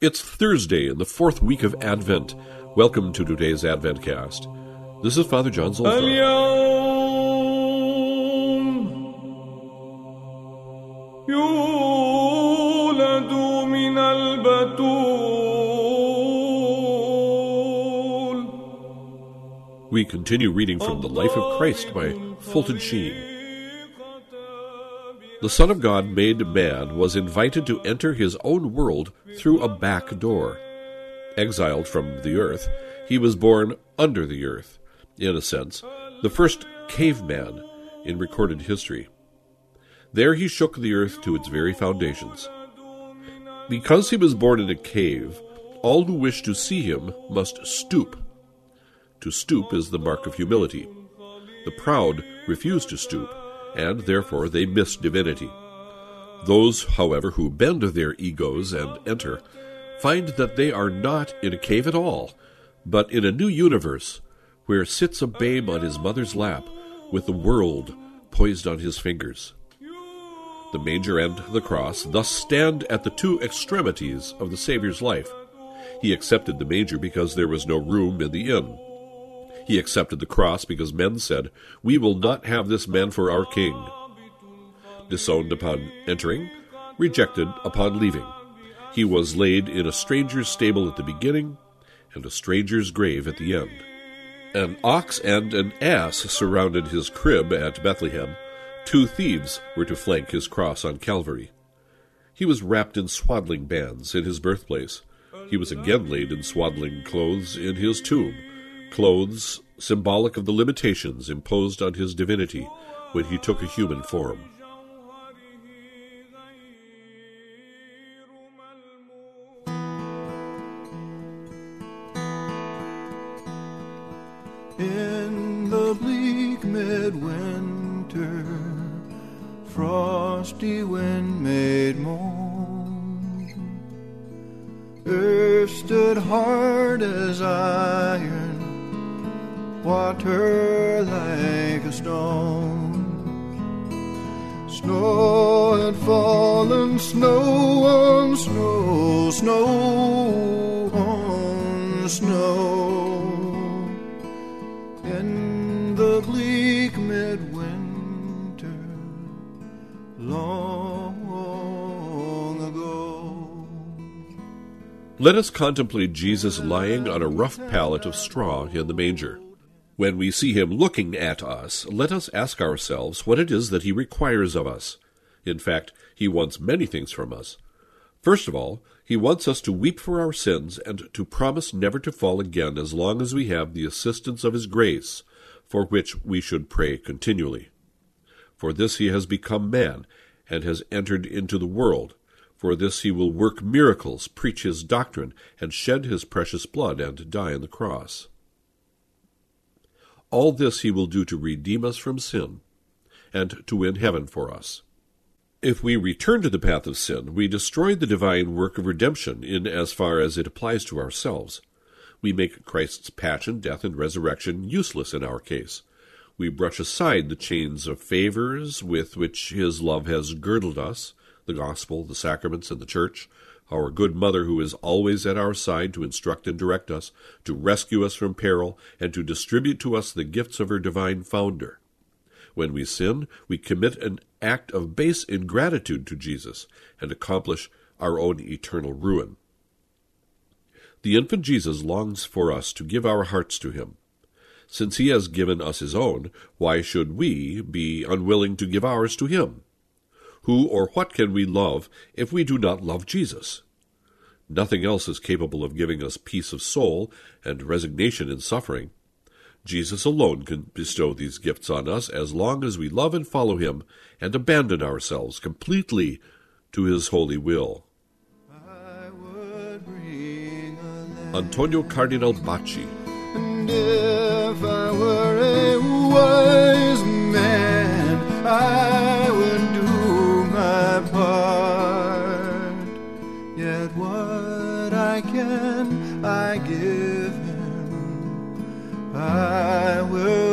It's Thursday in the fourth week of Advent. Welcome to today's Advent cast. This is Father John Zuhlsdorf. We continue reading from The Life of Christ by Fulton Sheen. The Son of God made man was invited to enter his own world through a back door. Exiled from the earth, he was born under the earth, in a sense, the first caveman in recorded history. There he shook the earth to its very foundations. Because he was born in a cave, all who wish to see him must stoop. To stoop is the mark of humility. The proud refuse to stoop and therefore they miss divinity. Those, however, who bend their egos and enter, find that they are not in a cave at all, but in a new universe, where sits a babe on his mother's lap, with the world poised on his fingers. The manger and the cross thus stand at the two extremities of the Saviour's life. He accepted the manger because there was no room in the inn. He accepted the cross because men said, We will not have this man for our king. Disowned upon entering, rejected upon leaving. He was laid in a stranger's stable at the beginning, and a stranger's grave at the end. An ox and an ass surrounded his crib at Bethlehem. Two thieves were to flank his cross on Calvary. He was wrapped in swaddling bands in his birthplace. He was again laid in swaddling clothes in his tomb clothes symbolic of the limitations imposed on his divinity when he took a human form. In the bleak midwinter, frosty wind made moan. Earth stood hard as iron water like a stone. Snow had fallen, snow on snow, snow on snow. In the bleak midwinter, long ago. Let us contemplate Jesus lying on a rough pallet of straw in the manger. When we see him looking at us, let us ask ourselves what it is that he requires of us. In fact, he wants many things from us. First of all, he wants us to weep for our sins and to promise never to fall again as long as we have the assistance of his grace, for which we should pray continually. For this he has become man, and has entered into the world. For this he will work miracles, preach his doctrine, and shed his precious blood, and die on the cross. All this he will do to redeem us from sin and to win heaven for us. If we return to the path of sin, we destroy the divine work of redemption in as far as it applies to ourselves. We make Christ's passion, death, and resurrection useless in our case. We brush aside the chains of favors with which his love has girdled us, the gospel, the sacraments, and the church, our good mother who is always at our side to instruct and direct us, to rescue us from peril, and to distribute to us the gifts of her divine founder. When we sin, we commit an act of base ingratitude to Jesus and accomplish our own eternal ruin. The infant Jesus longs for us to give our hearts to him. Since he has given us his own, why should we be unwilling to give ours to him? Who or what can we love if we do not love Jesus? Nothing else is capable of giving us peace of soul and resignation in suffering. Jesus alone can bestow these gifts on us as long as we love and follow him and abandon ourselves completely to his holy will. Antonio Cardinal Bacci. I can, I give him. I will.